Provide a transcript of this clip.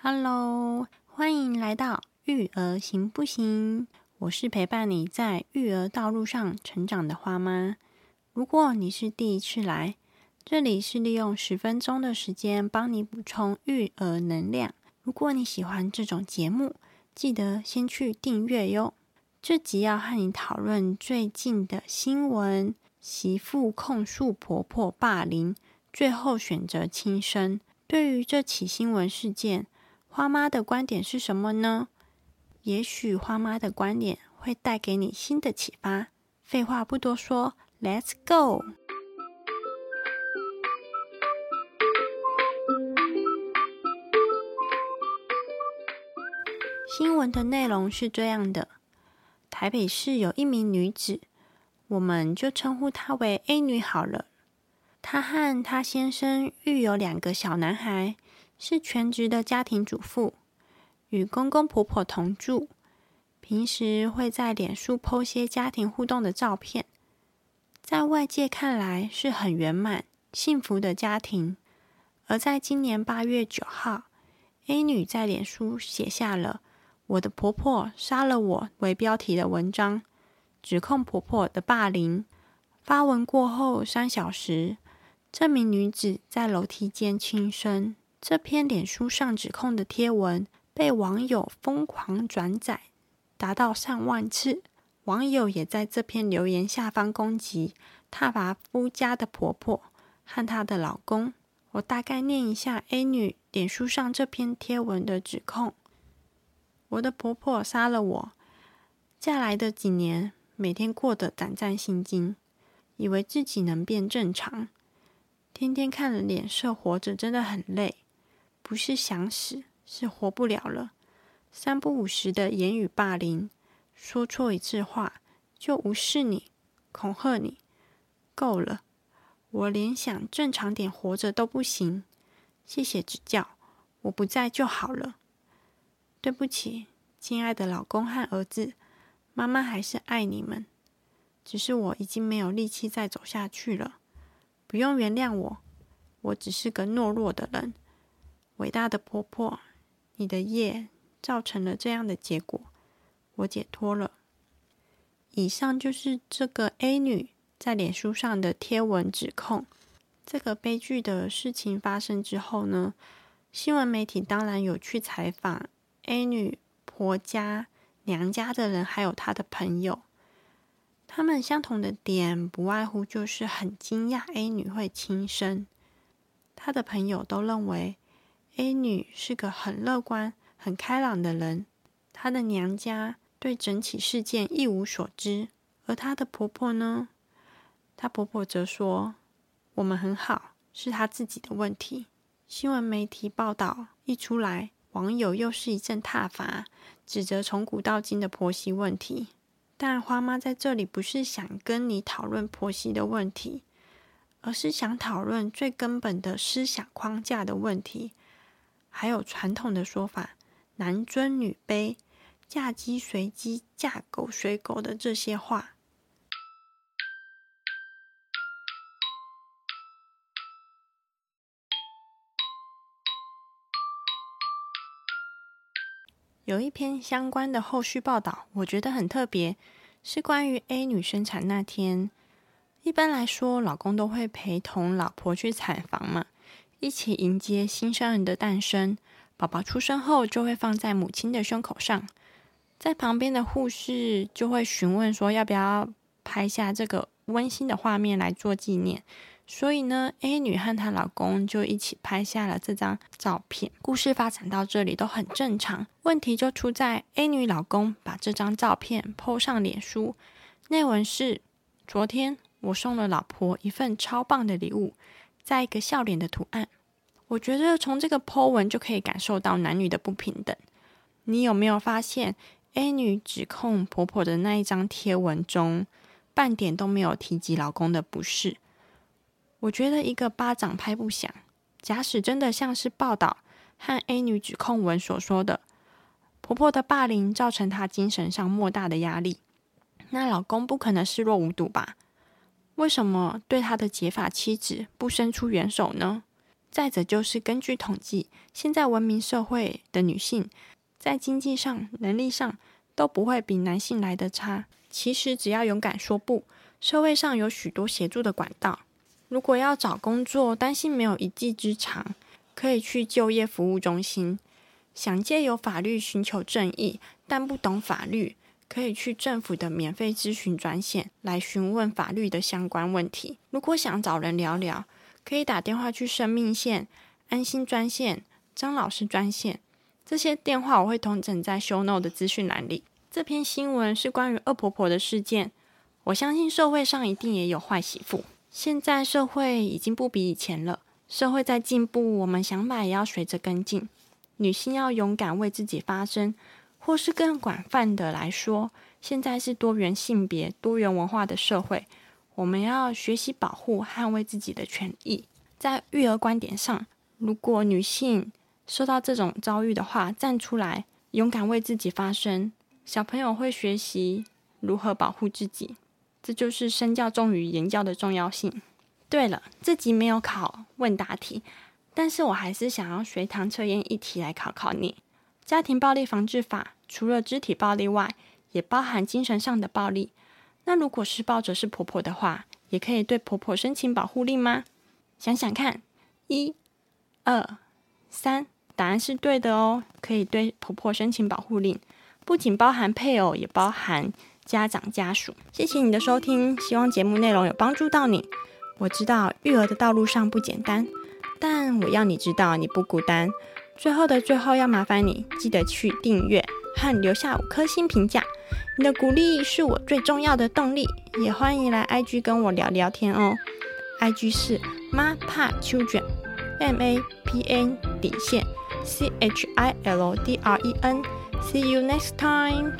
Hello，欢迎来到育儿行不行？我是陪伴你在育儿道路上成长的花妈。如果你是第一次来，这里是利用十分钟的时间帮你补充育儿能量。如果你喜欢这种节目，记得先去订阅哟。这集要和你讨论最近的新闻：媳妇控诉婆婆霸凌，最后选择轻生。对于这起新闻事件，花妈的观点是什么呢？也许花妈的观点会带给你新的启发。废话不多说，Let's go！新闻的内容是这样的：台北市有一名女子，我们就称呼她为 A 女好了。她和她先生育有两个小男孩。是全职的家庭主妇，与公公婆婆同住，平时会在脸书 po 些家庭互动的照片，在外界看来是很圆满、幸福的家庭。而在今年八月九号，A 女在脸书写下了“我的婆婆杀了我”为标题的文章，指控婆婆的霸凌。发文过后三小时，这名女子在楼梯间轻生。这篇脸书上指控的贴文被网友疯狂转载，达到上万次。网友也在这篇留言下方攻击踏伐夫家的婆婆和她的老公。我大概念一下 A 女脸书上这篇贴文的指控：我的婆婆杀了我，嫁来的几年每天过得胆战心惊，以为自己能变正常，天天看了脸色活着真的很累。不是想死，是活不了了。三不五时的言语霸凌，说错一次话就无视你、恐吓你，够了！我连想正常点活着都不行。谢谢指教，我不在就好了。对不起，亲爱的老公和儿子，妈妈还是爱你们，只是我已经没有力气再走下去了。不用原谅我，我只是个懦弱的人。伟大的婆婆，你的业造成了这样的结果，我解脱了。以上就是这个 A 女在脸书上的贴文指控。这个悲剧的事情发生之后呢，新闻媒体当然有去采访 A 女婆家、娘家的人，还有她的朋友。他们相同的点不外乎就是很惊讶 A 女会轻生。她的朋友都认为。A 女是个很乐观、很开朗的人，她的娘家对整起事件一无所知，而她的婆婆呢？她婆婆则说：“我们很好，是她自己的问题。”新闻媒体报道一出来，网友又是一阵挞伐，指责从古到今的婆媳问题。但花妈在这里不是想跟你讨论婆媳的问题，而是想讨论最根本的思想框架的问题。还有传统的说法，男尊女卑、嫁鸡随鸡、嫁狗随狗的这些话。有一篇相关的后续报道，我觉得很特别，是关于 A 女生产那天。一般来说，老公都会陪同老婆去产房嘛。一起迎接新生儿的诞生。宝宝出生后，就会放在母亲的胸口上，在旁边的护士就会询问说：“要不要拍下这个温馨的画面来做纪念？”所以呢，A 女和她老公就一起拍下了这张照片。故事发展到这里都很正常，问题就出在 A 女老公把这张照片 PO 上脸书，内文是：“昨天我送了老婆一份超棒的礼物。”在一个笑脸的图案，我觉得从这个 Po 文就可以感受到男女的不平等。你有没有发现 A 女指控婆婆的那一张贴文中，半点都没有提及老公的不是？我觉得一个巴掌拍不响。假使真的像是报道和 A 女指控文所说的，婆婆的霸凌造成她精神上莫大的压力，那老公不可能视若无睹吧？为什么对他的结发妻子不伸出援手呢？再者就是根据统计，现在文明社会的女性在经济上、能力上都不会比男性来的差。其实只要勇敢说不，社会上有许多协助的管道。如果要找工作，担心没有一技之长，可以去就业服务中心。想借由法律寻求正义，但不懂法律，可以去政府的免费咨询专线来询问法律的相关问题。如果想找人聊聊，可以打电话去生命线、安心专线、张老师专线。这些电话我会统整在 Show Note 的资讯栏里。这篇新闻是关于恶婆婆的事件。我相信社会上一定也有坏媳妇。现在社会已经不比以前了，社会在进步，我们想法也要随着跟进。女性要勇敢为自己发声，或是更广泛的来说，现在是多元性别、多元文化的社会，我们要学习保护、捍卫自己的权益。在育儿观点上，如果女性受到这种遭遇的话，站出来，勇敢为自己发声，小朋友会学习如何保护自己。这就是身教重于言教的重要性。对了，这集没有考问答题。但是我还是想要随堂测验一题来考考你。家庭暴力防治法除了肢体暴力外，也包含精神上的暴力。那如果施暴者是婆婆的话，也可以对婆婆申请保护令吗？想想看，一、二、三，答案是对的哦，可以对婆婆申请保护令，不仅包含配偶，也包含家长家属。谢谢你的收听，希望节目内容有帮助到你。我知道育儿的道路上不简单。但我要你知道，你不孤单。最后的最后，要麻烦你记得去订阅和留下五颗星评价。你的鼓励是我最重要的动力。也欢迎来 IG 跟我聊聊天哦。IG 是妈怕 children，M A P N 底线 C H I L D R E N。See you next time.